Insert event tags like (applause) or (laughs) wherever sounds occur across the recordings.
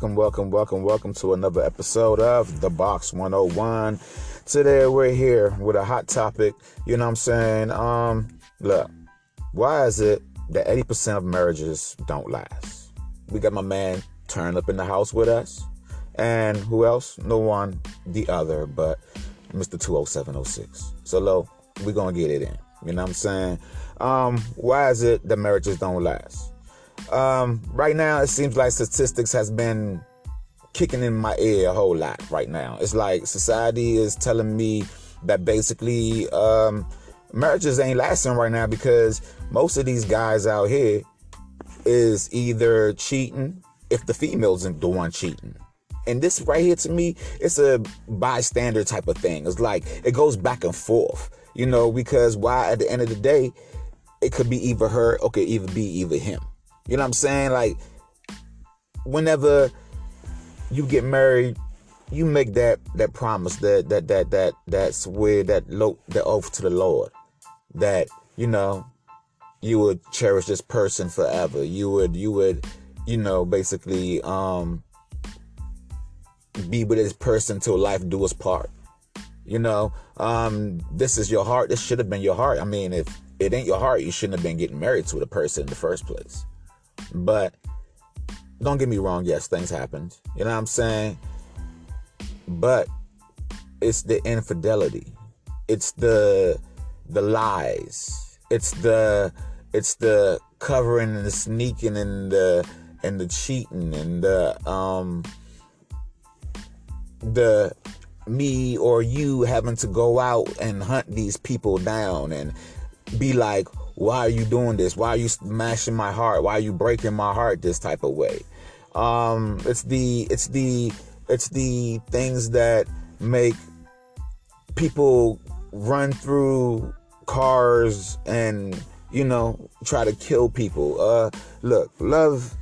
Welcome, welcome, welcome, welcome to another episode of The Box 101. Today we're here with a hot topic. You know what I'm saying? Um, look, why is it that 80% of marriages don't last? We got my man Turn up in the house with us. And who else? No one, the other, but Mr. 20706. So, low, we're to get it in. You know what I'm saying? Um, why is it that marriages don't last? Um, right now, it seems like statistics has been kicking in my ear a whole lot right now. It's like society is telling me that basically um, marriages ain't lasting right now because most of these guys out here is either cheating if the female's the one cheating. And this right here to me, it's a bystander type of thing. It's like it goes back and forth, you know, because why at the end of the day, it could be either her okay, either be either him. You know what I'm saying? Like whenever you get married, you make that that promise that that that that that's where that lo- that oath to the Lord that you know you would cherish this person forever. You would you would you know basically um be with this person till life do us part. You know, um, this is your heart. This should have been your heart. I mean, if it ain't your heart, you shouldn't have been getting married to the person in the first place. But don't get me wrong, yes, things happened. You know what I'm saying? But it's the infidelity. It's the the lies. It's the it's the covering and the sneaking and the and the cheating and the um the me or you having to go out and hunt these people down and be like, why are you doing this? Why are you smashing my heart? Why are you breaking my heart this type of way? Um, it's the it's the it's the things that make people run through cars and you know try to kill people. Uh, look, love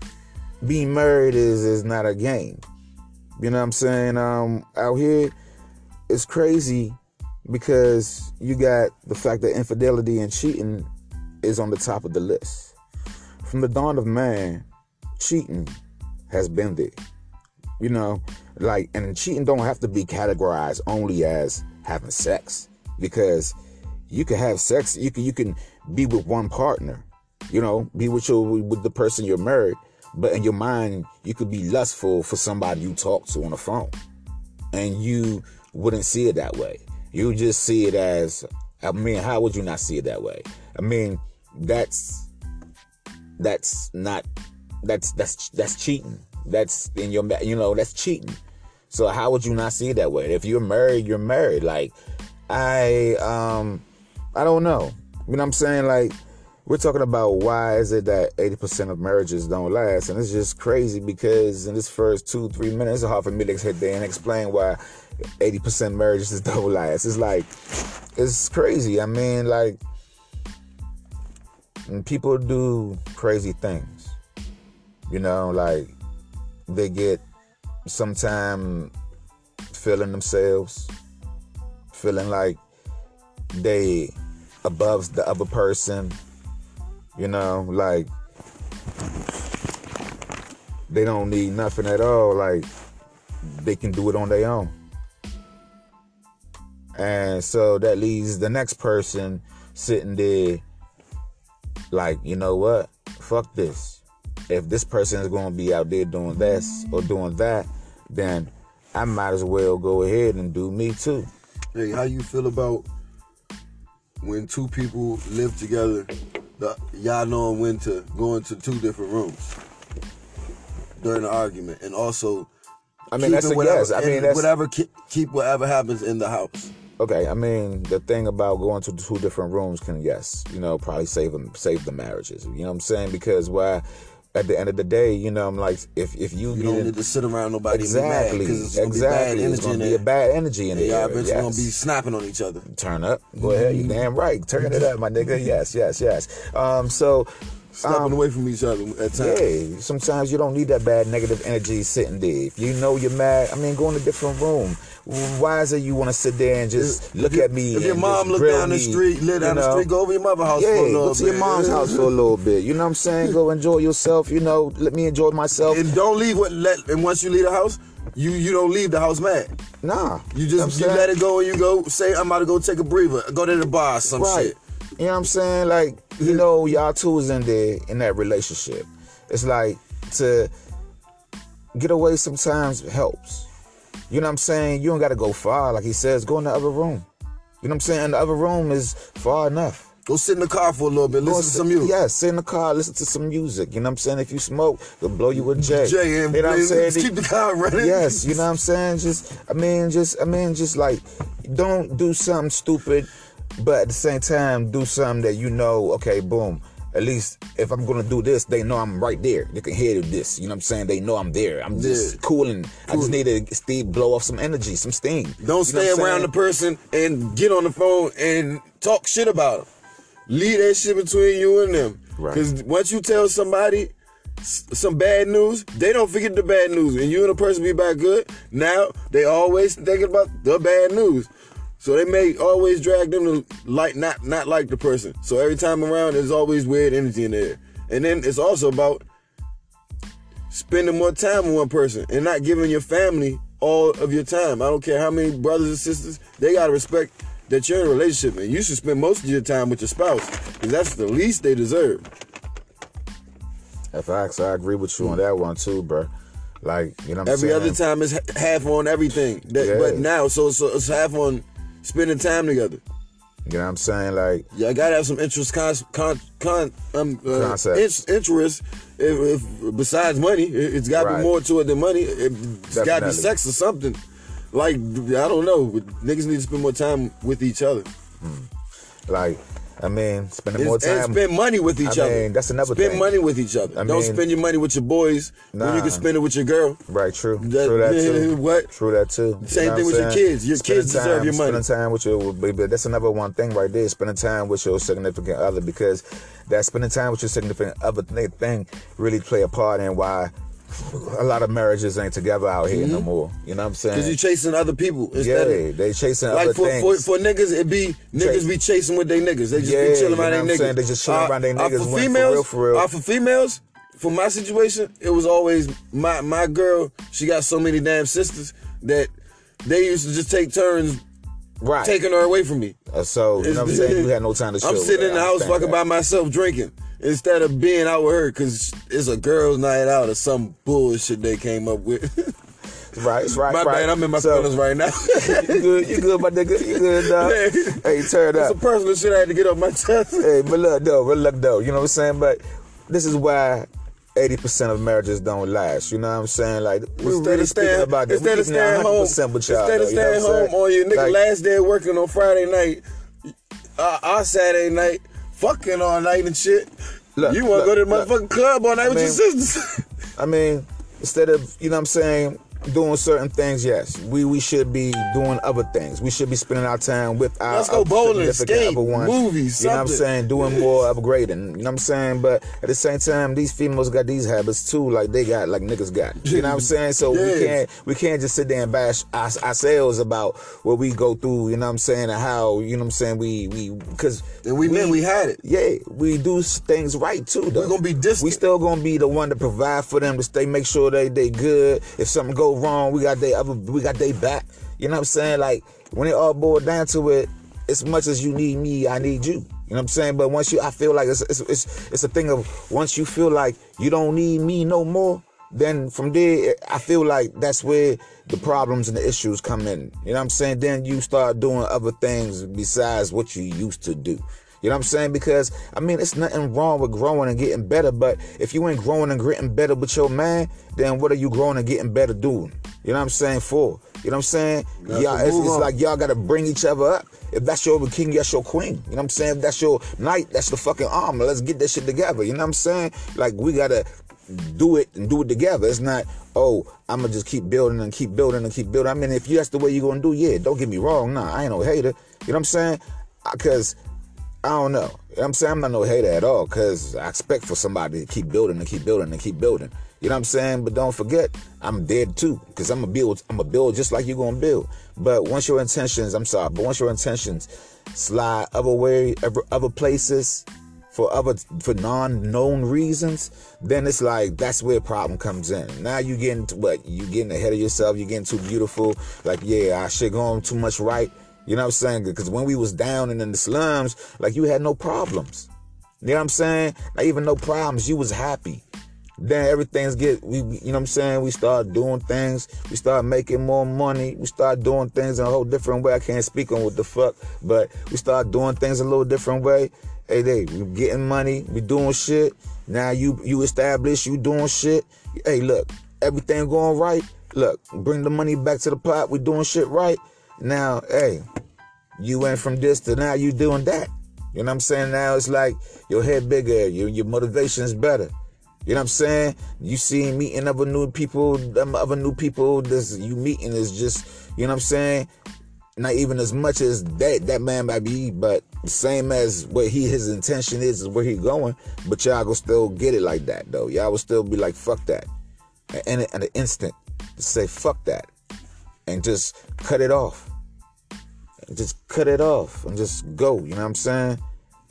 being married is is not a game. You know what I'm saying? Um, out here, it's crazy because you got the fact that infidelity and cheating is on the top of the list. From the dawn of man, cheating has been there. You know, like, and cheating don't have to be categorized only as having sex because you can have sex. You can you can be with one partner. You know, be with your with the person you're married, but in your mind you could be lustful for somebody you talk to on the phone, and you wouldn't see it that way. You just see it as, I mean, how would you not see it that way? I mean, that's that's not that's that's that's cheating. That's in your you know that's cheating. So how would you not see it that way? If you're married, you're married. Like I um I don't know. You know what I'm saying? Like we're talking about why is it that 80% of marriages don't last, and it's just crazy because in this first two three minutes, it's hard for me to sit there and explain why 80% marriages don't last. It's like it's crazy. I mean, like people do crazy things. You know, like they get sometime feeling themselves, feeling like they above the other person. You know, like they don't need nothing at all. Like they can do it on their own. And so that leaves the next person sitting there like, you know what? Fuck this. If this person is going to be out there doing this or doing that, then I might as well go ahead and do me too. Hey, how you feel about when two people live together, the, y'all know when to go into two different rooms during the argument, and also I mean that's a whatever, yes. I mean that's whatever keep, keep whatever happens in the house. Okay. I mean the thing about going to two different rooms can yes, you know, probably save them, save the marriages. You know what I'm saying? Because why? At the end of the day, you know, I'm like, if if you, You don't in- need to sit around nobody exactly, be mad, 'cause it's exactly, it's gonna be a there. bad energy in And the y'all air. bitches yes. gonna be snapping on each other. Turn up. Go ahead. You damn right. Turn it up, my nigga. Yes, yes, yes. Um, so stepping Um, away from each other at times. Yeah, sometimes you don't need that bad negative energy sitting there. If you know you're mad, I mean, go in a different room. Why is it you want to sit there and just look If- at me? If your mom look down the street, live down the street, go over your mother's house for a Yeah, little go to your bit. mom's house for a little (laughs) bit. You know what I'm saying? Go enjoy yourself. You know, let me enjoy myself. And don't leave what let and once you leave the house, you you don't leave the house mad. nah, You just you let it go and you go say I'm about to go take a breather, go to the bar or some right. shit. You know what I'm saying? Like, you know, y'all two is in there in that relationship. It's like to get away sometimes helps. You know what I'm saying? You don't gotta go far, like he says, go in the other room. You know what I'm saying? The other room is far enough. Go sit in the car for a little bit, listen to some music. Yeah, sit in the car, listen to some music. You know what I'm saying? If you smoke, they'll blow you with J. Jay, and you know what I'm saying? Just keep the car running. Yes, you know what I'm saying? Just I mean just I mean just like don't do something stupid, but at the same time do something that you know, okay, boom. At least if I'm gonna do this, they know I'm right there. They can hear this. You know what I'm saying? They know I'm there. I'm just Yeah. cooling. I just need to stay blow off some energy, some steam. Don't You stay around the person and get on the phone and talk shit about them. Leave that shit between you and them. Right. Because once you tell somebody some bad news, they don't forget the bad news. And you and the person be back good. Now they always thinking about the bad news. So they may always drag them to like not not like the person. So every time around, there's always weird energy in there. And then it's also about spending more time with one person and not giving your family all of your time. I don't care how many brothers and sisters, they gotta respect that you're in a relationship and you should spend most of your time with your spouse because that's the least they deserve. If I agree with you on that one too, bro. Like, you know what I'm Every saying? other time is half on everything. That, Yeah. But now, so, so it's half on spending time together. You know what I'm saying? Like, Yeah, I gotta have some interest, con, con, con um, uh, in- interest. If, if besides money, it, it's got to Right. be more to it than money. It, has got to be sex or something. Like I don't know, niggas need to spend more time with each other like, I mean, spending and, more and time. spend money with each I other. mean, that's another spend thing. money with each other. I don't mean- spend your money with your boys when you can spend it with your girl. Right, true. That- true that too. what? True that too. Same You know thing with I'm your kids. Your Spending kids deserve time, your money. Spending time with your baby. That's another one thing right there. Spending time with your significant other because that spending time with your significant other thing really play a part in why a lot of marriages ain't together out here no more. You know what I'm saying? Because you're chasing other people yeah, instead of they chasing like other for, things. for for niggas, it be niggas be chasing with their niggas. They just Yeah, be chilling you know around their niggas. saying? They just chilling around their niggas For when for females, real, for real. uh, for females, for my situation, it was always my my girl. She got so many damn sisters that they used to just take turns right. taking her away from me. Uh, so you know what I'm saying? You (laughs) had no time to. I'm sitting in the house fucking that. by myself drinking instead of being out with her because it's a girls' night out or some bullshit they came up with. (laughs) Right, right, my right. bad, I'm in my So, feelings right now. (laughs) you good, you good, my nigga. You good, dog. (laughs) Hey, turn It's up. some personal shit I had to get off my chest. Hey, but look though, but look though, you know what I'm saying? But this is why 80% of marriages don't last. You know what I'm saying? Like we're Instead really of speaking staying, about that. instead of staying home, with y'all. instead of though, you know staying home on your nigga Like, last day of working on Friday night, uh, our Saturday night, fucking all night and shit. Look, you want to go to the motherfucking club all night with your sisters? I mean, instead of, you know what I'm saying, doing certain things, yes, we we should be doing other things. We should be spending our time with our Let's go bowling, significant skate, other ones. movies, You know what I'm saying? Doing more upgrading. You know what I'm saying? But at the same time, these females got these habits too, like they got, like niggas got. You know what I'm (laughs) saying? So we can't we can't just sit there and bash our, ourselves about what we go through. You know what I'm saying? And how you know what I'm saying? We we because and we meant we had it. yeah, we do things right too. Though. We're gonna be distant. We still gonna be the one to provide for them to stay, make sure they they good. If something go wrong, we got they other, we got they back. You know what I'm saying? Like when it all boiled down to it, as much as you need me, I need you. You know what I'm saying? But once you, I feel like it's it's it's, it's a thing of once you feel like you don't need me no more. Then from there, I feel like that's where the problems and the issues come in. You know what I'm saying? Then you start doing other things besides what you used to do. You know what I'm saying? Because I mean, it's nothing wrong with growing and getting better, but if you ain't growing and getting better with your man, then what are you growing and getting better doing? You know what I'm saying? For you know what I'm saying? Y'all, it's, it's like y'all gotta bring each other up. If that's your king, that's your queen. You know what I'm saying? If that's your knight, that's the fucking armor. Let's get that shit together. You know what I'm saying? Like we gotta do it and do it together. It's not, oh, I'm gonna just keep building and keep building and keep building. I mean, if you that's the way you're gonna do, yeah, don't get me wrong. Nah, I ain't no hater. You know what I'm saying? Because I don't know. I'm saying I'm not no hater at all because I expect for somebody to keep building and keep building and keep building. You know what I'm saying? But don't forget, I'm dead too because I'm a build. I'm a build just like you're gonna build. But once your intentions, I'm sorry, but once your intentions slide other way, other, other places for other for non-known reasons, then it's like that's where problem comes in. Now you getting what you getting ahead of yourself. You're getting too beautiful. Like yeah, I should go on too much right. You know what I'm saying? Because when we was down and in the slums, like you had no problems. You know what I'm saying? Not even no problems. You was happy. Then everything's get we you know what I'm saying? We start doing things, we start making more money, we start doing things in a whole different way. I can't speak on what the fuck, but we start doing things a little different way. Hey they we getting money, we doing shit. Now you you establish, you doing shit. Hey look, everything going right. Look, bring the money back to the pot, we doing shit right. Now, hey, you went from this to now you doing that. You know what I'm saying? Now it's like your head bigger, your your motivation is better. You know what I'm saying? You see meeting other new people, them other new people this you meeting is just, you know what I'm saying? Not even as much as that that man might be, but same as what he his intention is is where he going. But y'all go still get it like that though. Y'all will still be like fuck that, and in an instant to say fuck that, and just cut it off, and just cut it off, and just go. You know what I'm saying?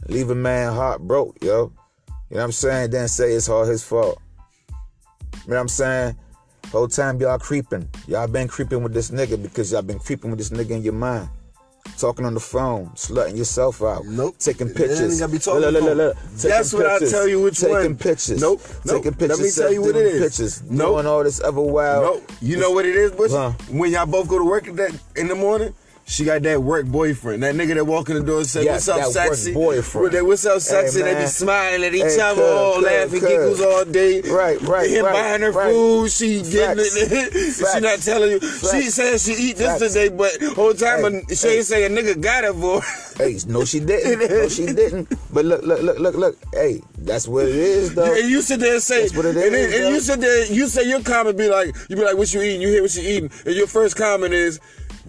Leave a man heart broke, yo. You know what I'm saying? Then say it's all his fault. You know what I'm saying? Whole time y'all creeping. Y'all been creeping with this nigga because y'all been creeping with this nigga in your mind. Talking on the phone, slutting yourself out. Nope. Taking pictures. be talking Look, look, look, look. Taking That's what I tell you which Taking one. pictures. Nope, nope. Taking pictures. Let me tell you what it is. taking. Pictures. Nope. Doing all this other wild. No, you know what it is, Bush? Huh. When y'all both go to work at that in the morning, she got that work boyfriend. That nigga that walk in the door and say, Yes, "What's up, that work sexy?" boyfriend. That, "What's up, sexy?" they be smiling at each Hey, other, all laughing, cuz. giggles all day. Right, right, Him right, buying her right. food, she getting it. (laughs) she not telling you. She said she eat this Facts. today, but whole time Hey, a- she hey. ain't say a nigga got it for. Hey, no, she didn't. No, she (laughs) didn't. But look, look, look, look, look. Hey, that's what it is, though. And you sit there and say, That's what it and, is, and yo. you sit there, you say your comment be like, you be like, what you eating? You hear what she eating, and your first comment is,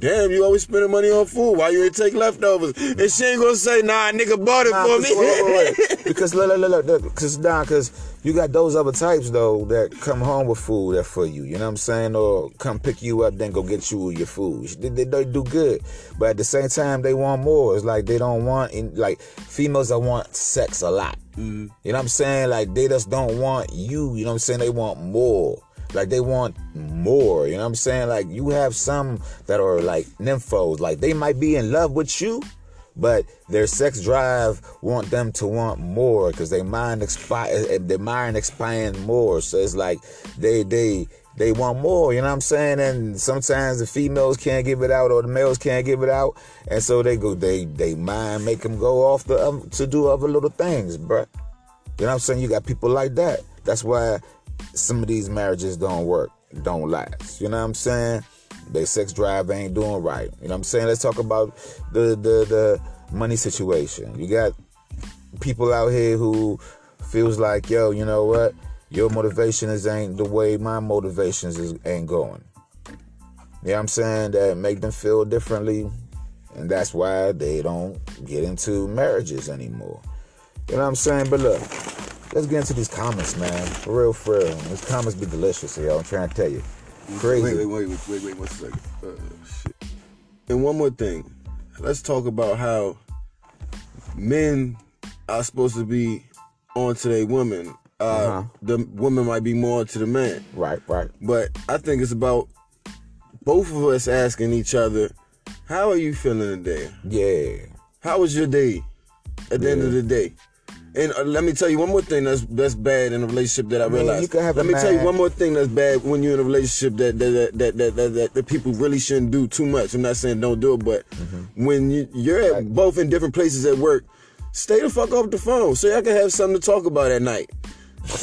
damn, you always spending money on food. Why you ain't take leftovers? And she ain't gonna say, nah, nigga bought it Nah, for me. wait, wait, wait. (laughs) because look, look, look, look, because nah, because you got those other types though that come home with food that for you. You know what I'm saying? Or come pick you up, then go get you your food. They, they, they do good, but at the same time they want more. It's like they don't want in like females that want sex a lot. Mm-hmm. You know what I'm saying? Like they just don't want you. You know what I'm saying? They want more. Like they want more. You know what I'm saying? Like you have some that are like nymphos. Like they might be in love with you, but their sex drive want them to want more because their mind expire their mind expand more so it's like they they they want more you know what i'm saying and sometimes the females can't give it out or the males can't give it out and so they go they they mind make them go off the um, to do other little things bruh. you know what i'm saying you got people like that that's why some of these marriages don't work don't last you know what i'm saying their sex drive ain't doing right. You know what I'm saying? Let's talk about the the the money situation. You got people out here who feels like, yo, you know what? Your motivation is ain't the way my motivations is ain't going. You know what I'm saying? That make them feel differently. And that's why they don't get into marriages anymore. You know what I'm saying? But look, let's get into these comments, man. For real, for real. These comments be delicious, yo. I'm trying to tell you. Crazy. Wait, wait, wait, wait, wait, wait, one second. Uh, shit. And one more thing. Let's talk about how men are supposed to be onto their women. Uh, Uh-huh. The woman might be more onto the man. Right, right. But I think it's about both of us asking each other, how are you feeling today? Yeah. How was your day at the end of the day? And uh, let me tell you one more thing that's that's bad in a relationship that I, mean, realized. you can have let me tell you one more thing that's bad when you're in a relationship that that that that, that, that, that, that people really shouldn't do too much. I'm not saying don't do it, but Mm-hmm. when you, you're at both in different places at work, stay the fuck off the phone so y'all can have something to talk about at night.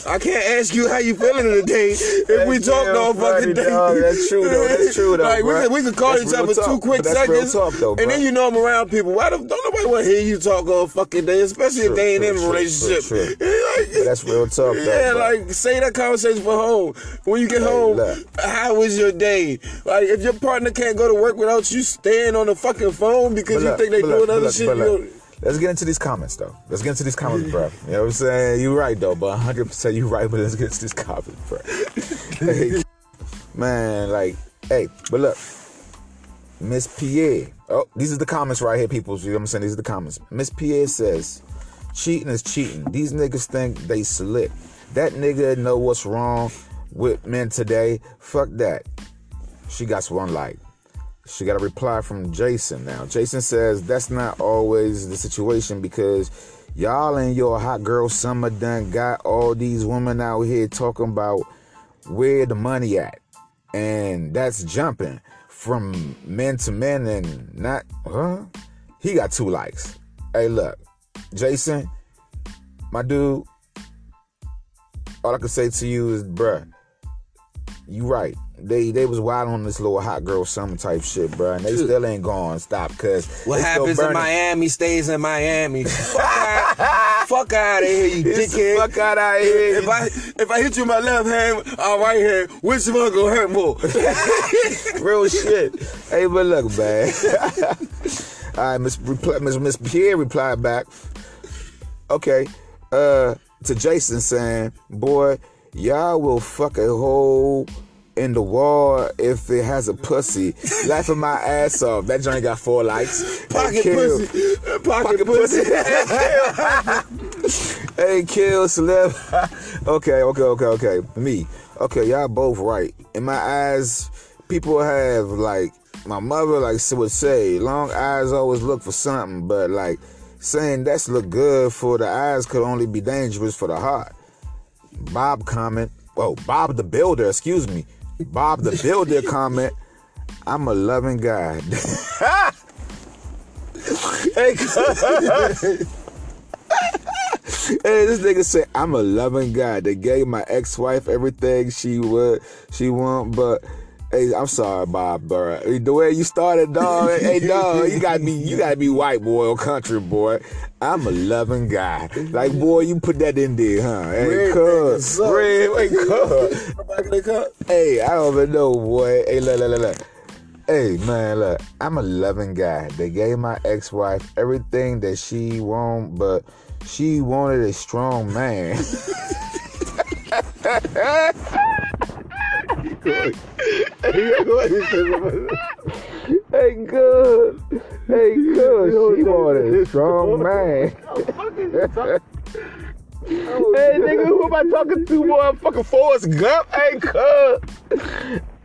I can't ask you how you feeling today if we That's talk damn all fucking day. dog. That's true, though. That's true, though, Like we bruh. could, we could call That's each real other two quick that's real seconds, talk, though, and then you know I'm around people. Why the, don't nobody want to hear you talk all fucking day, especially True, if they ain't true, in a relationship. true. (laughs) Like, that's real talk, though. yeah, bruh. like say that conversation for home. When you get Hey, home, look. how was your day? Like if your partner can't go to work without you staying on the fucking phone because But you look, think they doing look, other shit, Let's get into these comments though. Let's get into these comments, bro. You know what I'm saying? You're right though, but 100 percent you're right. But let's get into these comments, bro. hey, (laughs) man, like, hey, but look, Miss Pierre. Oh, these are the comments right here, people. You know what I'm saying? These are the comments. Miss Pierre says, cheating is cheating. These niggas think they slick. That nigga know what's wrong with men today. Fuck that. She got one like. She got a reply from Jason now. Jason says that's not always the situation because y'all and your hot girl summer done got all these women out here talking about where the money at. And that's jumping from men to men and not huh? He got two likes. Hey look, Jason, my dude, all I can say to you is bruh, you right they they was wild on this little hot girl summer type shit, bro, and they still ain't gone. Stop, cause what happens in Miami stays in Miami. (laughs) fuck, out, of here, you dickhead. Fuck out of here. If I if I hit you with my left hand, our right hand, which one gonna hurt more? (laughs) Real shit. Hey, but look, man. (laughs) All right, Miss Miss Miss Pierre replied back. Okay, uh, to Jason saying, "Boy, y'all will fuck a whole." In the wall if it has a pussy. Laughing my ass off. That joint got four likes. Pocket pussy. Pocket, Pocket pussy. (laughs) hey, kill celeb. (laughs) okay, okay, okay, okay. Me. Okay, y'all both right. In my eyes, people have like my mother like would say, long eyes always look for something, but like saying that's look good for the eyes could only be dangerous for the heart. Bob comment. Oh, Bob the Builder, excuse me. Bob the Builder comment, I'm a loving guy. (laughs) hey, (laughs) hey, this nigga said, I'm a loving guy. They gave my ex-wife everything she would, she want, but Hey, I'm sorry, Bob, bro. The way you started, dog. hey, dog, you gotta be, you gotta be white boy or country boy. I'm a loving guy. Like, boy, you put that in there, huh? Hey, cuz, red, hey, cuz. Hey, I don't even know, boy. Hey, look, look, look, look. Hey, man, look, I'm a loving guy. They gave my ex-wife everything that she want, but she wanted a strong man. (laughs) hey, good. Hey, good. She wanted a strong man. (laughs) hey, nigga, who am I talking to, motherfucking Forrest Gump? Hey, cuz.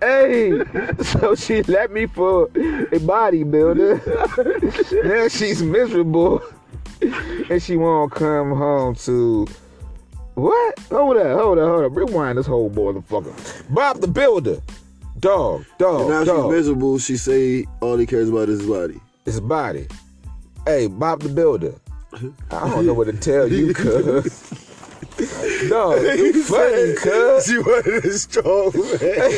Hey, so she let me for a bodybuilder. (laughs) now she's miserable. And she won't come home to what? Hold up, hold up, hold up. Rewind this whole motherfucker. Bob the Builder. Dog, dog. And now dog. she's miserable. She say all he cares about is his body. His body. Hey, Bob the Builder. (laughs) I don't know what to tell you, (laughs) cuz. No, you funny, cuz. She wanted a strong man.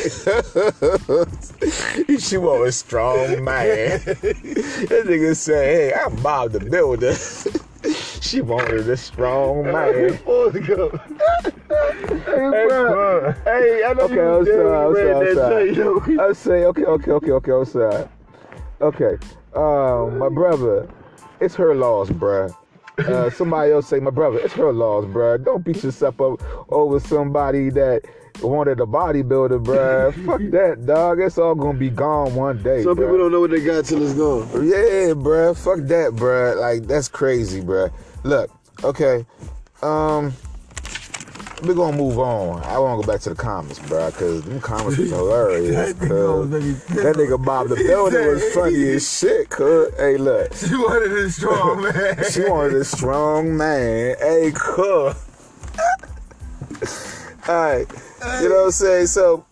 (laughs) she wanted a strong man. that nigga say, hey, I'm Bob the Builder. She wanted a strong (laughs) man. hey, bro. Hey, I know okay, I'm sorry, I'm sorry, I'm sorry. I say, okay, okay, okay, okay, I'm sorry. Okay, um, my brother, it's her loss, bruh. Uh, somebody else say, my brother, it's her loss, bruh. Don't beat yourself up over somebody that wanted a bodybuilder, bruh. (laughs) Fuck that, dog. It's all gonna be gone one day. Some bruh. people don't know what they got till it's gone. Yeah, bruh. Fuck that, bruh. Like that's crazy, bruh. Look, okay. Um, we're gonna move on. I wanna go back to the comments, bro, because them comments was (laughs) hilarious. that, that nigga Bob the (laughs) Builder was funny as shit, cuz. Hey, look. (laughs) She wanted a strong man. she wanted a strong man. Hey, cuz. Alright. You know what I'm saying? So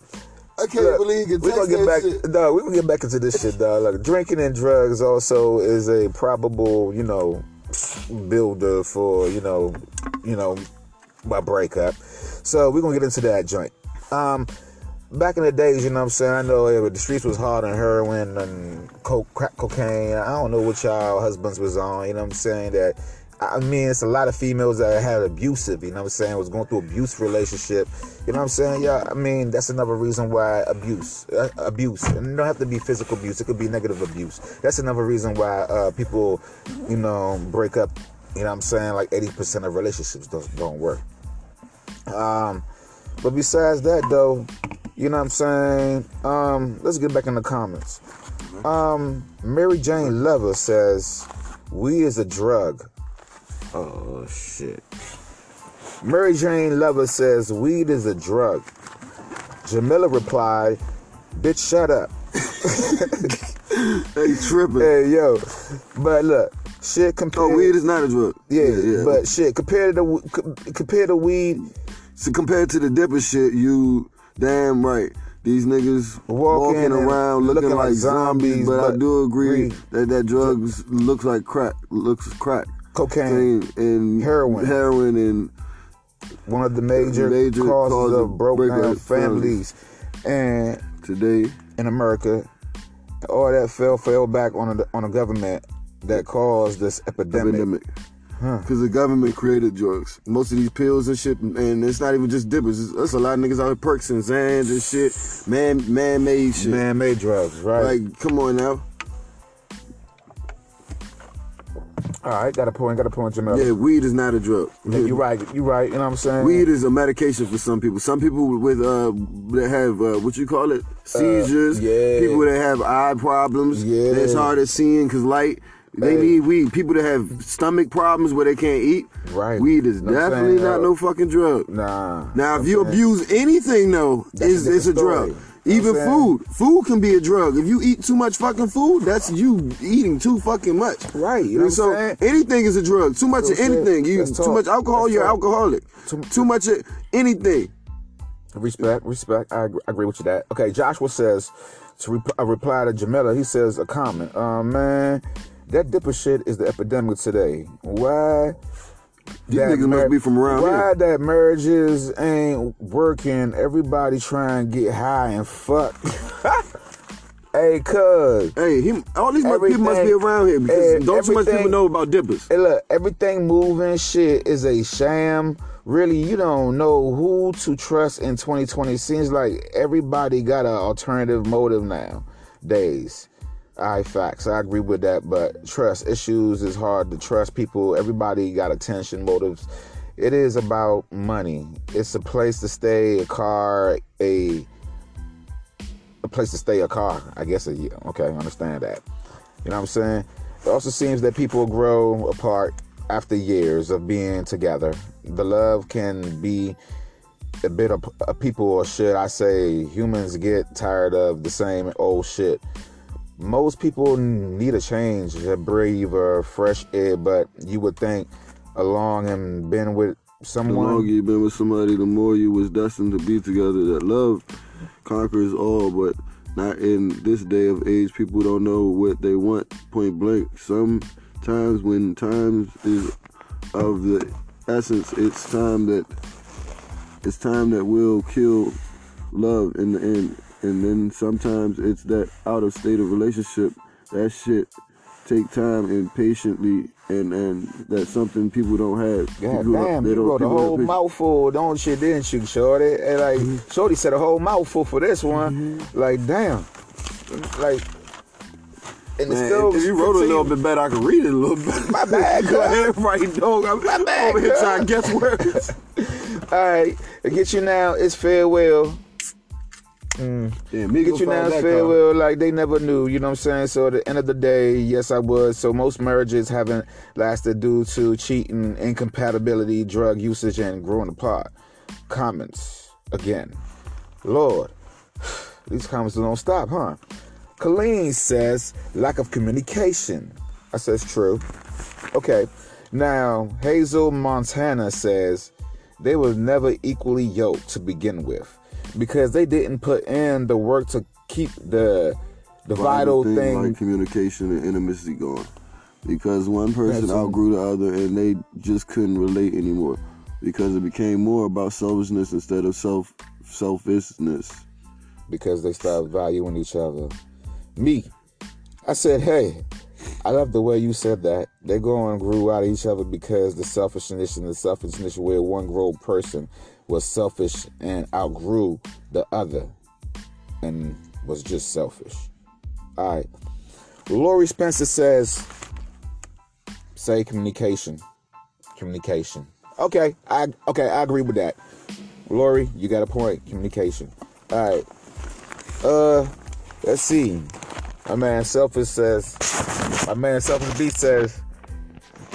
I can't look, believe you we're gonna get back shit. dog, we're gonna get back into this shit, dog. Like drinking and drugs also is a probable, you know, builder for you know, you know, my breakup. So we're gonna get into that joint. Um, back in the days, you know what I'm saying? I know the streets was hard on heroin and coke, crack cocaine. I don't know what y'all husbands was on, you know what I'm saying? That I mean, it's a lot of females that had abusive, you know what I'm saying, was going through abuse relationship. You know what I'm saying? Yeah, I mean, that's another reason why abuse, uh, abuse, and it don't have to be physical abuse. It could be negative abuse. That's another reason why uh, people, you know, break up. You know what I'm saying? Like 80% of relationships don't, don't work. Um, but besides that, though, you know what I'm saying? Um, let's get back in the comments. Um, Mary Jane Lover says, "We is a drug." Oh shit. Mary Jane Lover says, "Weed is a drug." Jamila replied, "Bitch, shut up." (laughs) Hey, tripping. Hey yo, but look, shit oh, compared. Oh, weed is not a drug. yeah, yeah. but shit compared to the compared to weed, so compared to the dipper shit, you damn right. These niggas Walking walking, around looking, looking like, like zombies, zombies, but, I do agree agree. that that drugs looks like crack, looks crack, cocaine, and, and Heroin. heroin, and one of the major, Major causes cause of broken breakup families, and today in America, all that fell fell back on the on the government that caused this epidemic. epidemic. Because the government created drugs. Most of these pills and shit, and it's not even just dippers. It's, it's a lot of niggas out here perks and Xans and shit. Man, man-made shit. Man-made drugs, right? Like, come on now. All right, got a point, got a point, Jamel. Yeah, weed is not a drug. Yeah, you're right, you're right. You know what I'm saying? Weed is a medication for some people. Some people with uh that have uh, what you call it seizures. yeah. People that have eye problems. Yeah. That's hard of seeing because light. They Hey. need weed. People that have stomach problems where they can't eat. Right. Weed is Know definitely not Uh, no fucking drug. Nah. Now, if you saying? abuse anything, though, That's a it's, a drug. Story. You know Even food, food can be a drug. If you eat too much fucking food, that's you eating too fucking much. Right, you know what so I'm saying? anything is a drug. Too much of anything. You too talk. much alcohol, Let's you're talk. alcoholic. Too- Too, much of anything. Respect, respect. I agree, I agree with you that. Okay, Joshua says to rep- a reply to Jamela, He says a comment. Uh, man, that dipper shit is the epidemic today. Why? These niggas must be from around Why here. Why that marriages ain't working? Everybody trying to get high and fuck. (laughs) hey, cuz. Hey, he, all these people must be around here because don't too much people know about dippers. Hey, look, everything moving shit is a sham. Really, you don't know who to trust in 2020. Seems like everybody got an alternative motive nowadays. All right, facts. I agree with that. But trust issues is hard to trust people. Everybody got attention motives. It is about money. It's a place to stay, a car, a a place to stay, a car. I guess. A, okay, I understand that. You know what I'm saying? It also seems that people grow apart after years of being together. The love can be a bit of people, or should I say, humans get tired of the same old shit. Most people need a change, a or fresh air, but you would think along and been with someone. The longer you been with somebody, the more you was destined to be together. That love conquers all, but not in this day of age. People don't know what they want. Point blank. Sometimes when times is of the essence, it's time that it's time that will kill love in the end. And then sometimes it's that out of state of relationship. That shit take time and patiently, and and that's something people don't have. God People damn, you wrote a whole mouthful, don't you, didn't you, Shorty? And like, Mm-hmm. Shorty said a whole mouthful for this one. Like, damn. Like, and it's Man, still. if you wrote a little bit better, I could read it a little bit. My bad, (laughs) Go girl. ahead, right, dog. I'm My bad, over here trying to guess words. (laughs) All right, to get you now, it's farewell. Yeah, Get you now, farewell like they never knew, you know what I'm saying? So at the end of the day, yes, I was. So most marriages haven't lasted due to cheating, incompatibility, drug usage, and growing apart. Comments again. Lord, (sighs) these comments don't stop, huh? Colleen says lack of communication. I says true. Okay. Now Hazel Montana says they was never equally yoked to begin with because they didn't put in the work to keep the the vital, thing. like communication and intimacy going. Because one person That's- outgrew the other and they just couldn't relate anymore. Because it became more about selfishness instead of self selfishness. because they stopped valuing each other. Me, I said, hey, I love the way you said that. They go and grew out of each other because the selfishness and the selfishness where one grown person was selfish and outgrew the other and was just selfish. All right. Lori Spencer says, say communication. Communication. Okay, I okay, I agree with that. Lori, you got a point. Communication. All right. Uh, let's see. My man Selfish says, my man Selfish B says,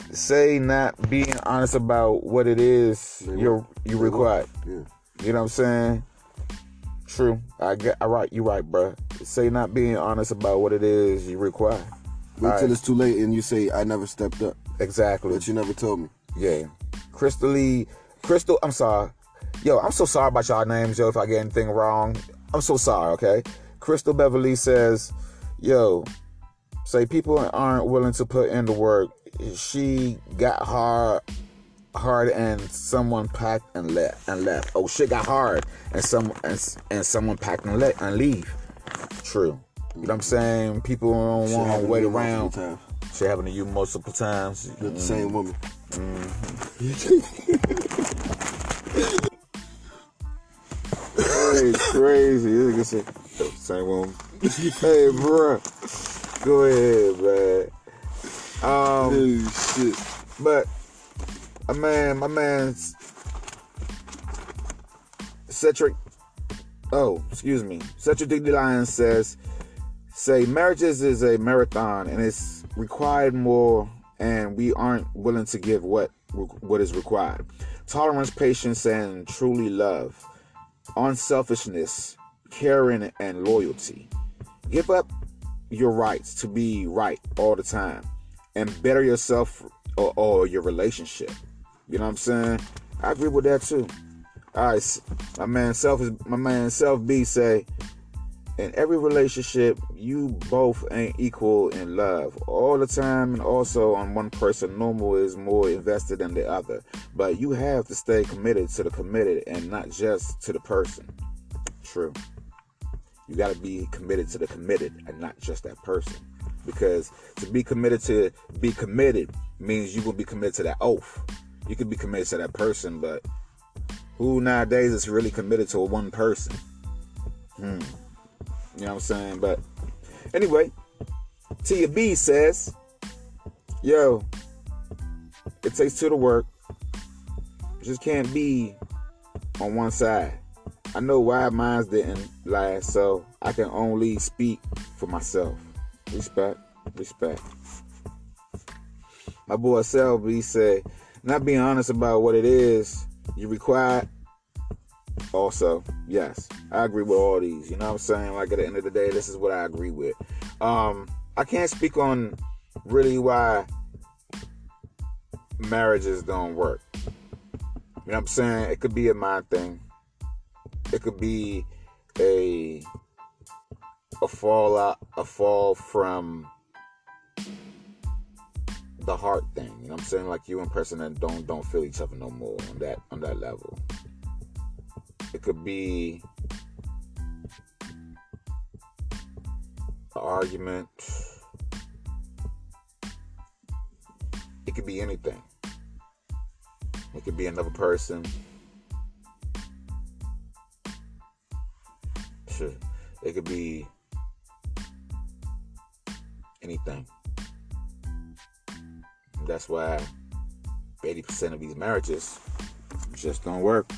say not being honest about what it is you're you require. Yeah. You know what I'm saying? True. I get. I right. You right, bruh. Say not being honest about what it is you require. Wait All till right. it's too late and you say I never stepped up, Exactly. but you never told me. Yeah. Crystal Lee. Crystal. I'm sorry. Yo, I'm so sorry about y'all names, yo. If I get anything wrong, I'm so sorry. Okay. Crystal Beverly says, "Yo, say people aren't willing to put in the work. She got hard, hard, and someone packed and left and left. Oh, shit got hard, and some and, and someone packed and left and leave. True. You know what I'm saying? People don't want to wait around. Shit happened to you multiple times. With the same woman. Mm-hmm. (laughs) Hey, crazy. This nigga said, same one. (laughs) hey, bro. Go ahead, man. Um, Oh shit. but a man, my man's Cedric. Oh, excuse me. Cedric D. Lion says, say marriages is a marathon and it's required more, and we aren't willing to give what what is required. Tolerance, patience, and truly love unselfishness, caring, and loyalty. Give up your rights to be right all the time and better yourself or, or your relationship. You know what I'm saying? I agree with that too. All right, my man self is my man self B say, in every relationship, you both ain't equal in love all the time, and also on one person, normal is more invested than the other. But you have to stay committed to the committed and not just to the person. True. You got to be committed to the committed and not just that person. Because to be committed to be committed means you will be committed to that oath. You could be committed to that person, but who nowadays is really committed to one person? Hmm. You know what I'm saying? But anyway, Tia B says, Yo, it takes two to work. Just can't be on one side. I know why mine didn't last, so I can only speak for myself. Respect, respect. My boy Selby said, not being honest about what it is you require. Also, yes, I agree with all these. You know what I'm saying? Like at the end of the day, this is what I agree with. Um, I can't speak on really why marriages don't work. You know what I'm saying? It could be a mind thing. It could be a a fall out a fall from the heart thing. You know what I'm saying? Like you and person that don't don't feel each other no more on that on that level. It could be an argument. It could be anything. It could be another person. Sure. It could be anything. That's why 80% of these marriages just don't work.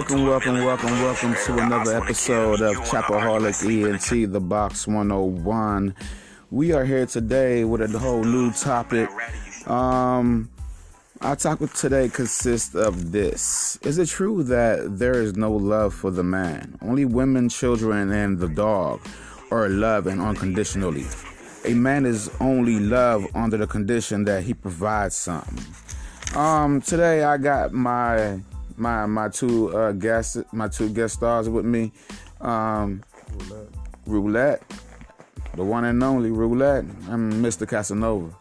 Welcome, welcome, welcome, welcome to another episode of Chapaholic ENT, the Box 101. We are here today with a whole new topic. Um, our topic today consists of this. Is it true that there is no love for the man? Only women, children, and the dog are loved and unconditionally. A man is only loved under the condition that he provides something. Um, today I got my my my two uh guests, my two guest stars with me. Um, Roulette, the one and only Roulette. I'm Mr. Casanova.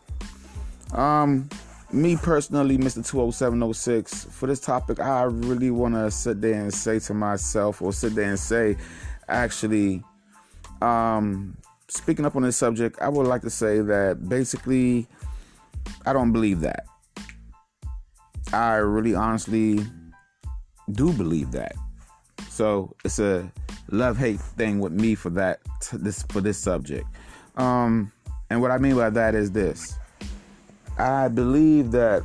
Um, me personally, Mr. 20706, for this topic, I really want to sit there and say to myself, or sit there and say, actually, um, speaking up on this subject, I would like to say that basically, I don't believe that. I really honestly do believe that. So it's a love hate thing with me for that this for this subject. Um, and what I mean by that is this. I believe that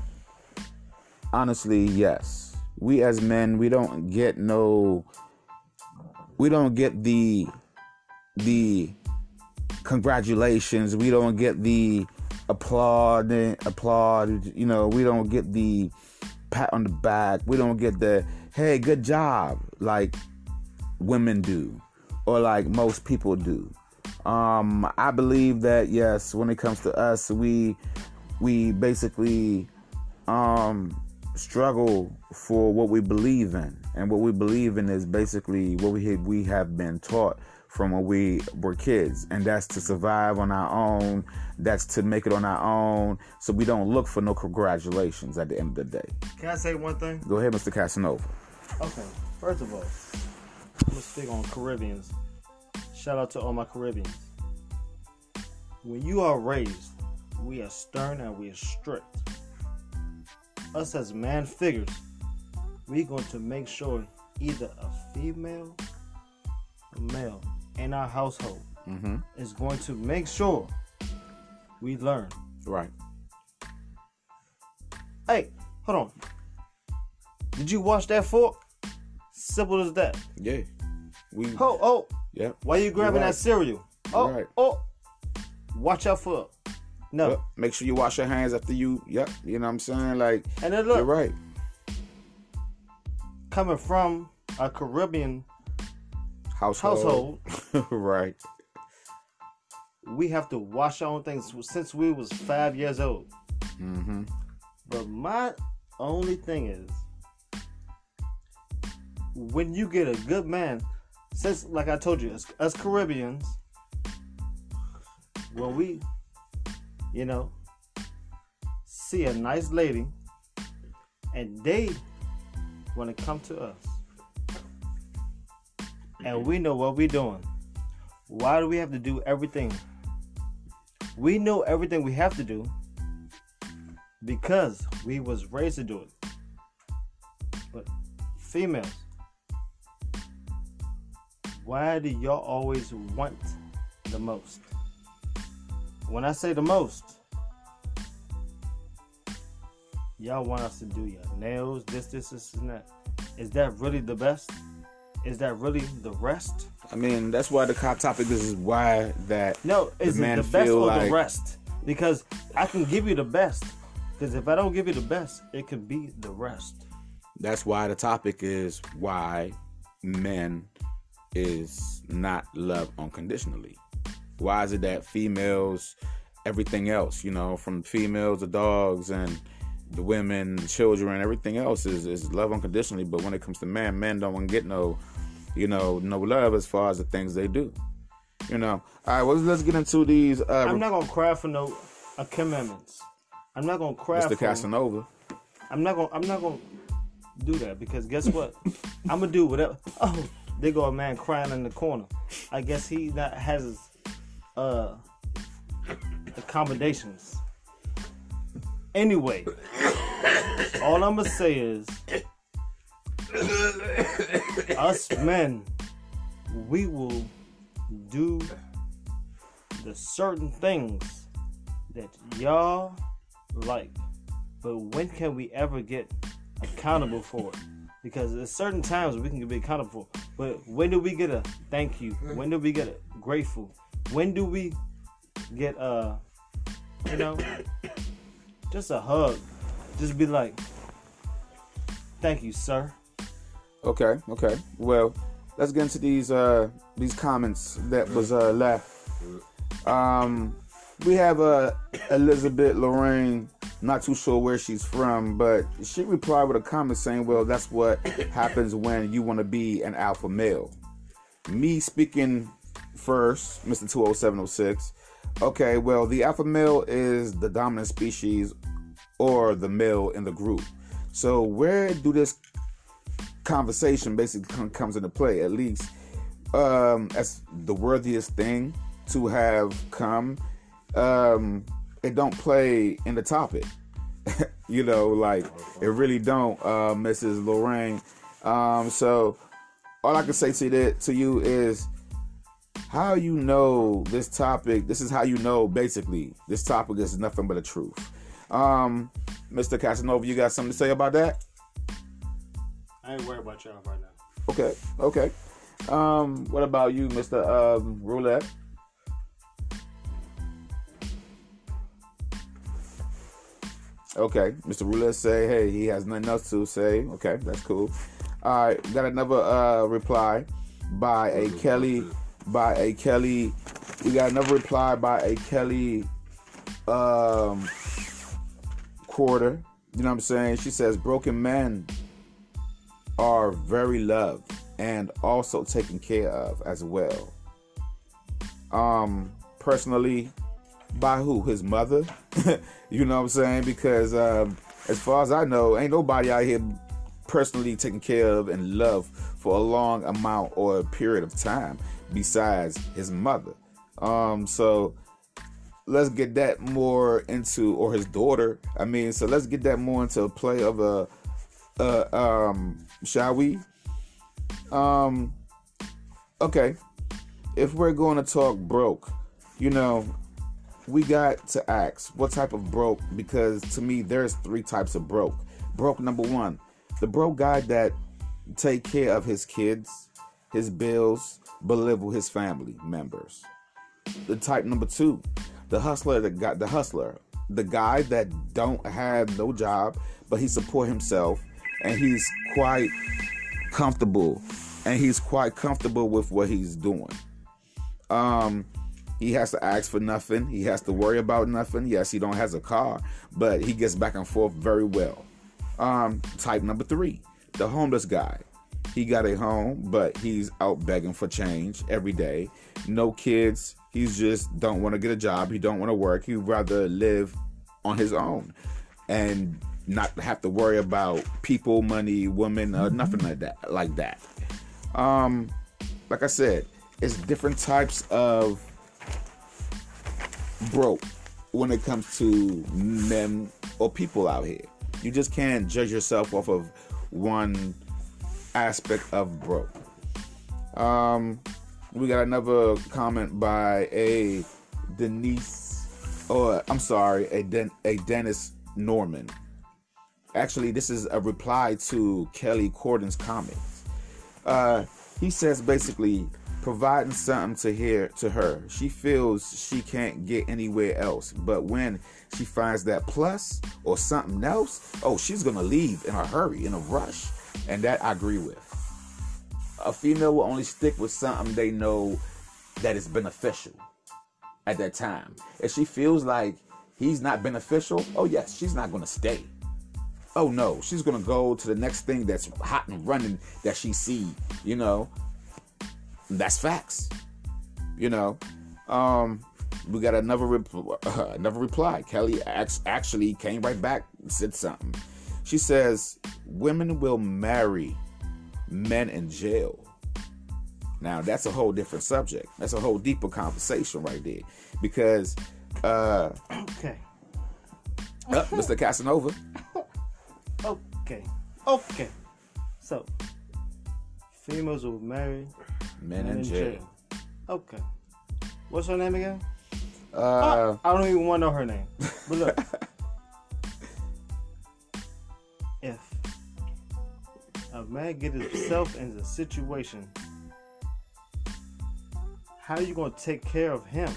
honestly, yes. We as men, we don't get no we don't get the the congratulations, we don't get the applaud applaud, you know, we don't get the pat on the back, we don't get the hey, good job like women do or like most people do. Um, I believe that yes, when it comes to us, we we basically um, struggle for what we believe in, and what we believe in is basically what we have, we have been taught from when we were kids, and that's to survive on our own. That's to make it on our own, so we don't look for no congratulations at the end of the day. Can I say one thing? Go ahead, Mr. Casanova. Okay. First of all, I'm gonna speak on Caribbeans. Shout out to all my Caribbeans. When you are raised, we are stern and we are strict. Us as man figures, we're going to make sure either a female or male in our household Mm-hmm. is going to make sure we learn. Right. Hey, hold on. Did you wash that fork? Simple as that. Yeah. We. Oh, oh, Yeah. Why you grabbing right. that cereal? Oh, right. oh. Watch out for. No. Yep. Make sure you wash your hands after you. Yep. You know what I'm saying? Like, And then look, you're right. coming from a Caribbean Household. household, (laughs) right. we have to wash our own things since we was five years old. Mm-hmm. But my only thing is, when you get a good man, since like I told you, us, us Caribbeans, when we, you know, see a nice lady, and they want to come to us, and we know what we're doing. Why do we have to do everything? We know everything we have to do because we was raised to do it. But females, why do y'all always want the most? When I say the most, y'all want us to do your nails, this, this, this, and that. Is that really the best? Is that really the rest? I mean, that's why the cop topic is is why that. No, is it the best or like- the rest? Because I can give you the best. Because if I don't give you the best, it could be the rest. That's why the topic is why men is not love unconditionally. Why is it that females, everything else, you know, from females to dogs and the women, children, everything else is, is love unconditionally. But when it comes to men, men don't want to get no, you know, no love as far as the things they do. You know. All right, well, let's get into these. Uh, I'm not gonna cry for no uh, commandments. I'm not gonna cry Mr. for. Casanova. I'm not gonna. I'm not gonna do that because guess what? (laughs) I'm gonna do whatever. Oh, they go a man crying in the corner. I guess he not has uh accommodations. Anyway, all I'm gonna say is, us men, we will do the certain things that y'all like. But when can we ever get accountable for it? Because there's certain times we can be accountable. But when do we get a thank you? When do we get a grateful? When do we get a, you know, (coughs) just a hug? Just be like, thank you, sir. Okay, okay. Well, let's get into these uh these comments that was uh left. Um we have uh Elizabeth Lorraine Not too sure where she's from, but she replied with a comment saying, "Well, that's what (laughs) happens when you want to be an alpha male." Me speaking first, Mr. 20706. Okay, well, the alpha male is the dominant species or the male in the group. So, where do this conversation basically com- comes into play? At least um, as the worthiest thing to have come, um, it don't play in the topic. (laughs) you know, like it really don't, uh, Mrs. Lorraine. Um, so all I can say to that to you is how you know this topic. This is how you know basically this topic is nothing but the truth. Um, Mr. Casanova, you got something to say about that? I ain't worried about y'all right now. Okay, okay. Um, what about you, Mr. Um, Roulette? Okay, Mr. Roulette say, hey, he has nothing else to say. Okay, that's cool. All right, got another uh, reply by a Kelly, by a Kelly. We got another reply by a Kelly um, quarter. You know what I'm saying? She says, broken men are very loved and also taken care of as well. Um, personally, by who? His mother. (laughs) you know what I'm saying? Because um, as far as I know, ain't nobody out here personally taken care of and loved for a long amount or a period of time besides his mother. Um, so let's get that more into, or his daughter. I mean, so let's get that more into a play of a, uh, um, shall we? Um, okay. If we're going to talk broke, you know, we got to ask what type of broke because to me there's three types of broke. Broke number one, the broke guy that take care of his kids, his bills, but live with his family members. The type number two, the hustler that got the hustler, the guy that don't have no job, but he support himself and he's quite comfortable and he's quite comfortable with what he's doing. Um, he has to ask for nothing. He has to worry about nothing. Yes, he don't has a car, but he gets back and forth very well. Um, type number three, the homeless guy. He got a home, but he's out begging for change every day. No kids. He's just don't want to get a job. He don't want to work. He'd rather live on his own and not have to worry about people, money, women, or nothing like that. Like that. Um, like I said, it's different types of broke when it comes to men or people out here. You just can't judge yourself off of one aspect of broke. Um, we got another comment by a Denise, or I'm sorry, a Den- a Dennis Norman. Actually, this is a reply to Kelly Corden's comments. Uh, he says basically providing something to her to her. She feels she can't get anywhere else, but when she finds that plus or something else, oh, she's gonna leave in a hurry, in a rush, and that I agree with. A female will only stick with something they know that is beneficial at that time. If she feels like he's not beneficial, oh yes, she's not gonna stay. Oh no, she's gonna go to the next thing that's hot and running that she see, you know. That's facts. You know. Um we got another rep- uh, (laughs) another reply. Kelly actually came right back said something. She says, "Women will marry men in jail." Now that's a whole different subject. That's a whole deeper conversation right there, because uh, Okay. uh, Mr. Casanova, (laughs) Okay. Okay. So, females will marry men men in jail. Okay. What's her name again? Uh, I don't even want to know her name. But look, (laughs) if a man get himself in a situation, how you gonna take care of him?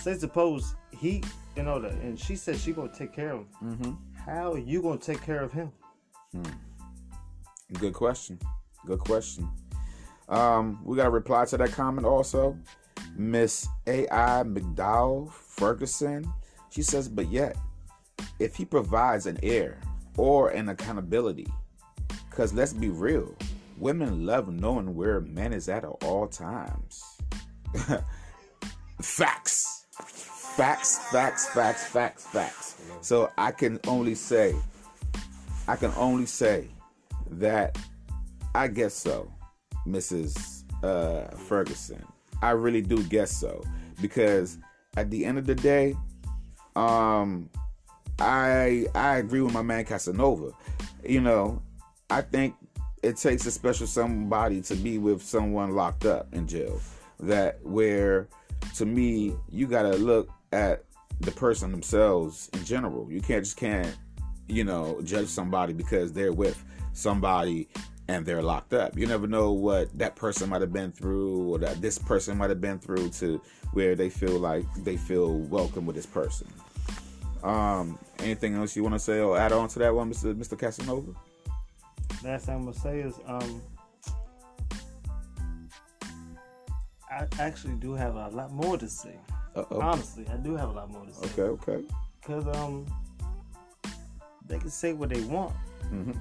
Say suppose he, you know, that, and she said she gonna take care of him. mm-hmm. How you gonna take care of him? Good question. Good question. Um, we got a reply to that comment also. Miss A.I. McDowell Ferguson, she says, but yet, if he provides an ear or an accountability, because let's be real, women love knowing where a man is at at all times. (laughs) facts. Facts, facts, facts, facts, facts. So I can only say, I can only say that I guess so, Mrs. Uh, Ferguson. I really do guess so because at the end of the day, um, I I agree with my man Casanova. You know, I think it takes a special somebody to be with someone locked up in jail. That where, to me, you gotta look at the person themselves in general. You can't just can't, you know, judge somebody because they're with somebody and they're locked up. You never know what that person might have been through or that this person might have been through to where they feel like they feel welcome with this person. Um, anything else you want to say or add on to that one, Mr. Mr. Casanova? Last thing I'm gonna say is um I actually do have a lot more to say. Uh-oh. Honestly, I do have a lot more to say. Okay, okay. Cause um they can say what they want. hmm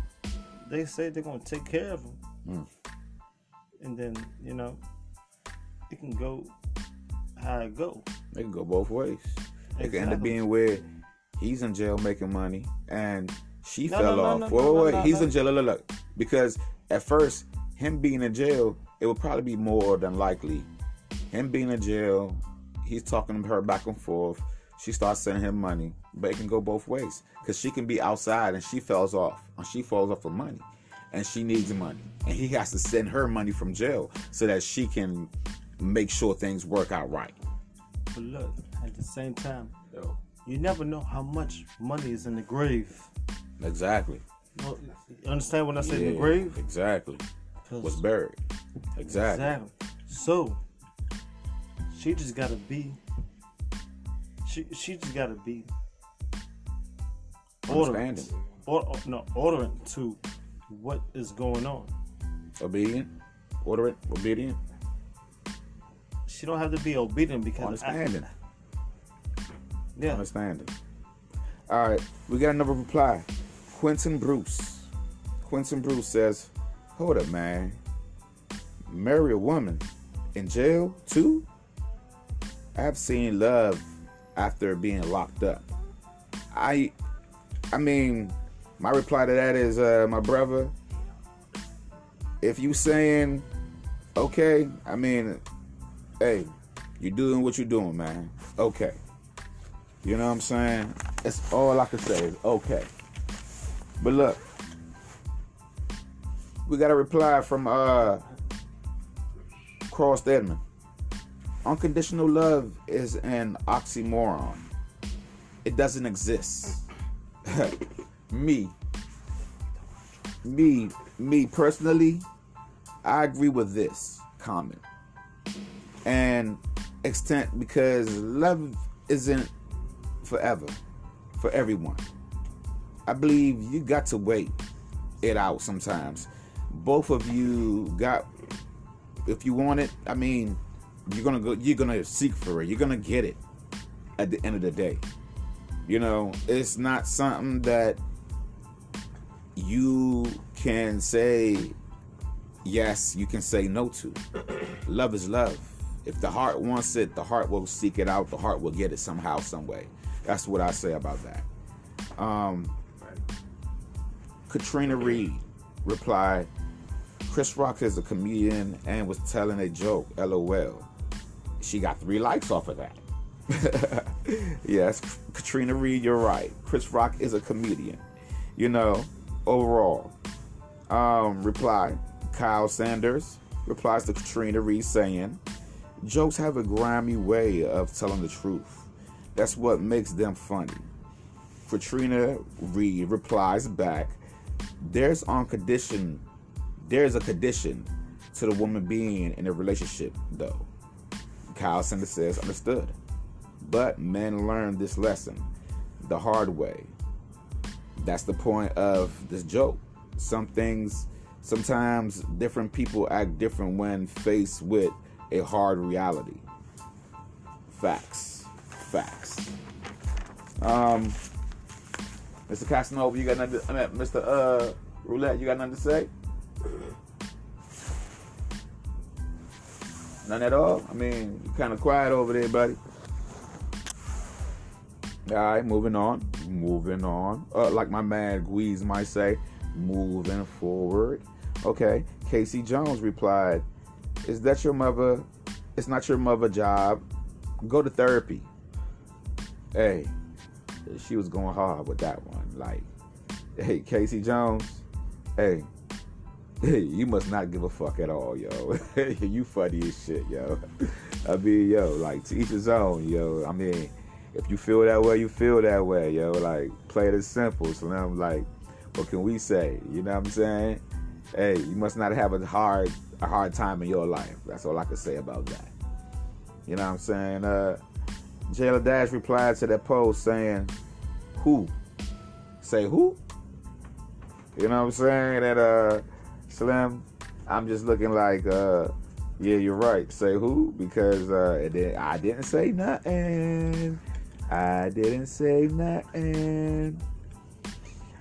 They say they're gonna take care of him, Mm. And then, you know, it can go how it go. It can go both ways. It can end up being where he's in jail making money and she No, fell no, off. no, wait, wait, wait. he's in jail. Look, look. Because at first, him being in jail, it would probably be more than likely. Him being in jail, he's talking to her back and forth. She starts sending him money, but it can go both ways. Because she can be outside and she falls off, and she falls off for money, and she needs money, and he has to send her money from jail so that she can make sure things work out right. But look, at the same time, you never know how much money is in the grave. Exactly. You you understand when I say Yeah, the grave? Exactly. Was buried. Exactly. Exactly. So she just gotta be. She she just gotta be. Ordering, Understanding. or, no, ordering to what is going on. Obedient. Order. Obedient. She don't have to be obedient because Understanding. I, yeah, Understanding. All right. We got another reply. Quentin Bruce. Quentin Bruce says, "Hold up, man. Marry a woman in jail too? I've seen love after being locked up. I, I mean, my reply to that is, uh, my brother. If you saying, okay, I mean, hey, you doing what you're doing, man. Okay. You know what I'm saying? That's all I can say is okay. But look, we got a reply from uh Cross Edmond. Unconditional love is an oxymoron. It doesn't exist. (laughs) me, me, me personally, I agree with this comment and extent because love isn't forever for everyone. I believe you got to wait it out sometimes. Both of you got if you want it, I mean, you're gonna go you're gonna seek for it. You're gonna get it at the end of the day. You know, it's not something that you can say yes, you can say no to. (clears throat) love is love. If the heart wants it, the heart will seek it out. The heart will get it somehow, some way. That's what I say about that. Um, Katrina Reed replied, Chris Rock is a comedian and was telling a joke. LOL. She got three likes off of that. (laughs) yes, Katrina Reed, you're right. Chris Rock is a comedian. You know, overall. Um, reply. Kyle Sanders replies to Katrina Reed saying, Jokes have a grimy way of telling the truth. That's what makes them funny. Katrina Reed replies back, There's on condition there's a condition to the woman being in a relationship though. Kyle Sanders says, understood. But men learn this lesson the hard way. That's the point of this joke. Some things sometimes different people act different when faced with a hard reality. Facts. Facts. Um, Mr. Casanova, you got nothing. To, I mean, Mr. Uh, Roulette, you got nothing to say? None at all. I mean, you kind of quiet over there, buddy. All right, moving on. Moving on. Uh, like my man Guiz might say, moving forward. Okay. Casey Jones replied, "Is that your mother? It's not your mother job. Go to therapy." Hey, she was going hard with that one. Like, hey, Casey Jones. Hey, hey, you must not give a fuck at all, yo. (laughs) you funny as shit, yo. I mean, yo, like to each his own, yo. I mean, if you feel that way, you feel that way, yo. Like, play it as simple. So now I'm like, what can we say? You know what I'm saying? Hey, you must not have a hard a hard time in your life. That's all I can say about that. You know what I'm saying? Uh Jayla Dash replied to that post saying, Who? Say who? You know what I'm saying? That uh Slim, I'm just looking like uh yeah, you're right. Say who? Because uh I didn't say nothing. I didn't say nothing.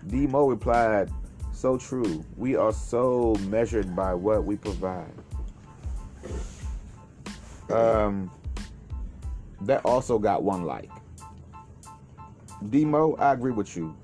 Demo replied, so true. We are so measured by what we provide. Um, that also got one like. Demo, I agree with you.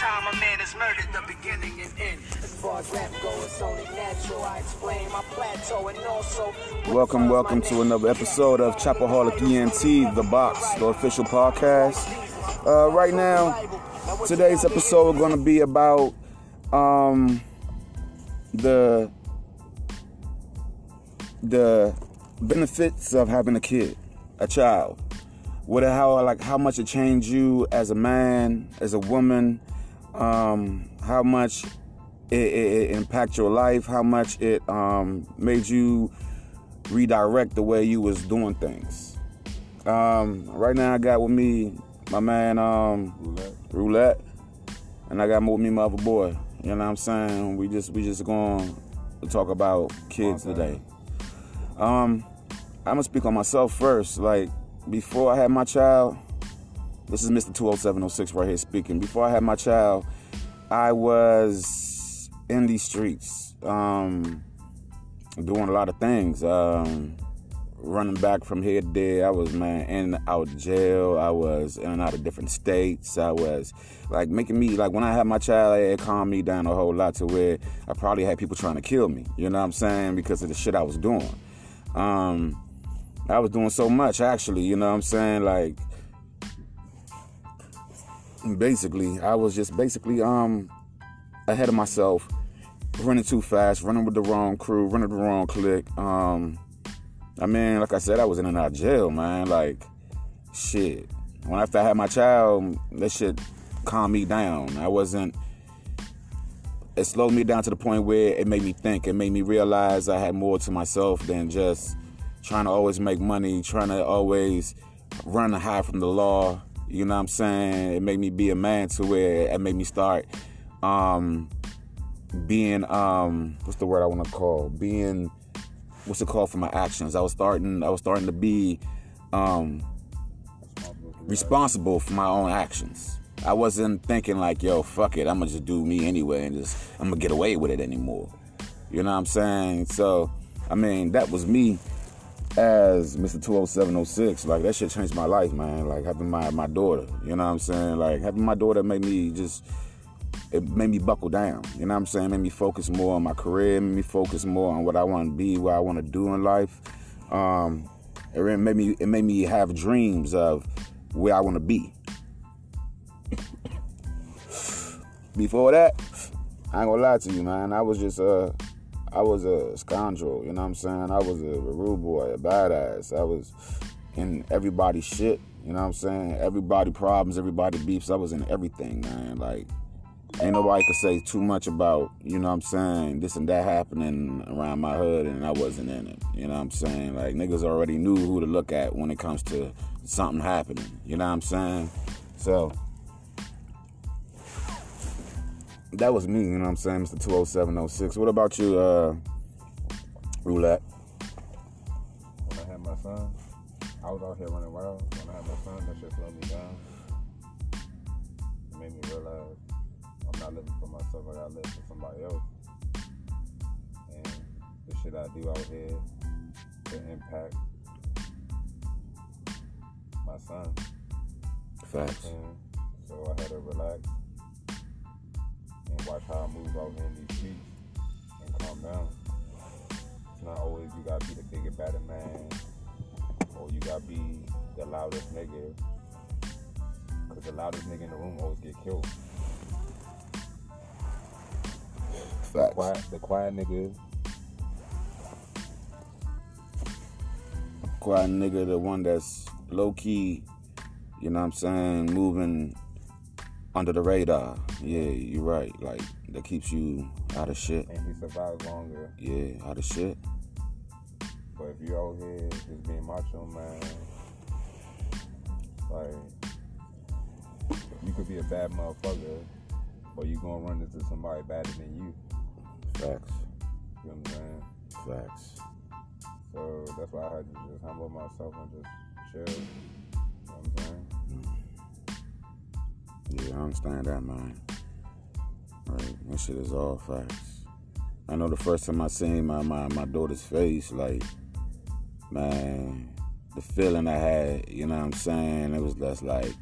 Time a man is murdered, the beginning and end. As far as rap it's only natural. I explain my plateau and also. Welcome, welcome to another episode of Chapaholic ENT, The Box, the official podcast. Uh, right now, today's episode is going to be about um, the the benefits of having a kid, a child. What how like how much it changed you as a man, as a woman, um, how much it, it, it impact your life, how much it um, made you redirect the way you was doing things. Um, right now, I got with me my man um, Roulette. Roulette, and I got with me my other boy. You know what I'm saying? We just we just going to talk about kids today. Um, I'm gonna speak on myself first. Like before I had my child, this is Mr. 20706 right here speaking. Before I had my child, I was in these streets, um, doing a lot of things. Um, running back from here to there. I was man in and out of jail. I was in and out of different states. I was like making me like when I had my child, it calmed me down a whole lot to where I probably had people trying to kill me. You know what I'm saying? Because of the shit I was doing. Um, I was doing so much actually. You know what I'm saying? Like basically, I was just basically um ahead of myself, running too fast, running with the wrong crew, running the wrong clique. Um, I mean, like I said, I was in and out of jail, man. Like, shit. When after I had my child, that shit calmed me down. I wasn't. It slowed me down to the point where it made me think. It made me realize I had more to myself than just trying to always make money, trying to always run hide from the law. You know what I'm saying? It made me be a man to where it made me start um, being um, what's the word I want to call? Being what's it called for my actions. I was starting I was starting to be um, responsible for my own actions. I wasn't thinking like, yo, fuck it, I'm gonna just do me anyway and just I'm gonna get away with it anymore. You know what I'm saying? So, I mean, that was me as Mr. 20706. Like that shit changed my life, man. Like having my my daughter. You know what I'm saying? Like having my daughter made me just it made me buckle down. You know what I'm saying? Made me focus more on my career, made me focus more on what I want to be, what I want to do in life. Um, it made me it made me have dreams of where I want to be. Before that, I ain't gonna lie to you, man. I was just uh I was a scoundrel, you know what I'm saying? I was a rude boy, a badass. I was in everybody's shit, you know what I'm saying? Everybody problems, everybody beefs. I was in everything, man. Like ain't nobody could say too much about, you know what I'm saying, this and that happening around my hood and I wasn't in it. You know what I'm saying? Like niggas already knew who to look at when it comes to something happening. You know what I'm saying? So that was me, you know what I'm saying, Mr. 20706. What about you, uh, Roulette? When I had my son, I was out here running wild. When I had my son, that shit slowed me down. It made me realize I'm not living for myself. I gotta live for somebody else. And the shit I do out here to impact my son. Facts. And so I had to relax and watch how I move out in these streets and calm down. It's not always you gotta be the bigger, better man or you gotta be the loudest nigga. Cause the loudest nigga in the room always get killed. Facts. Quiet, the quiet nigga, quiet nigga, the one that's low key, you know what I'm saying, moving under the radar. Yeah, you're right. Like that keeps you out of shit. and he survives longer. Yeah, out of shit. But if you out here just being macho, man, like you could be a bad motherfucker, but you gonna run into somebody better than you. Facts. You know what I'm saying? Facts. So that's why I had to just humble myself and just chill. You know what I'm saying? I understand that, man. Right, that shit is all facts. I know the first time I seen my my, my daughter's face, like, man, the feeling I had, you know what I'm saying? It was just like,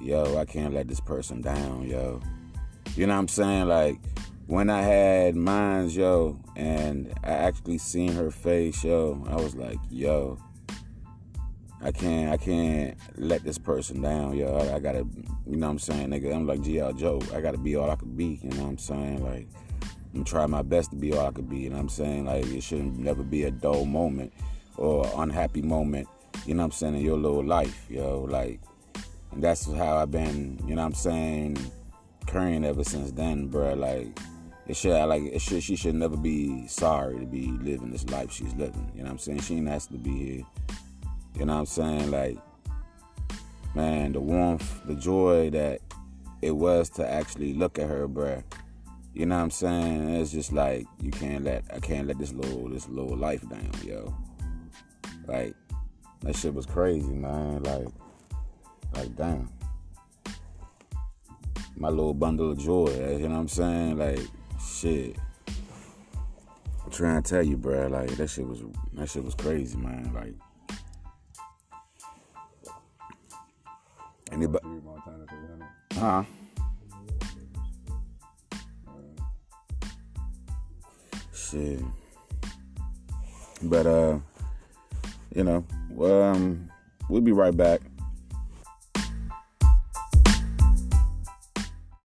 yo, I can't let this person down, yo. You know what I'm saying? Like, when I had mines, yo, and I actually seen her face, yo, I was like, yo, I can't I can't let this person down, yo. I, I gotta you know what I'm saying, nigga. I'm like G.I. Joe. I gotta be all I could be, you know what I'm saying? Like I'm trying my best to be all I could be, you know what I'm saying? Like it shouldn't never be a dull moment or unhappy moment, you know what I'm saying, in your little life, yo. Like and that's how I've been, you know what I'm saying, current ever since then, bruh. Like it should like it should she should never be sorry to be living this life she's living. You know what I'm saying? She ain't asked to be here. You know what I'm saying? Like, man, the warmth, the joy that it was to actually look at her, bruh. You know what I'm saying? It's just like you can't let I can't let this little this little life down, yo. Like that shit was crazy, man. Like, like damn. My little bundle of joy, eh? you know what I'm saying? Like, shit. I'm trying to tell you, bruh, like that shit was that shit was crazy, man. Like Anybody? Three Montana 300. Huh? Shit. But uh, you know, um, we'll be right back.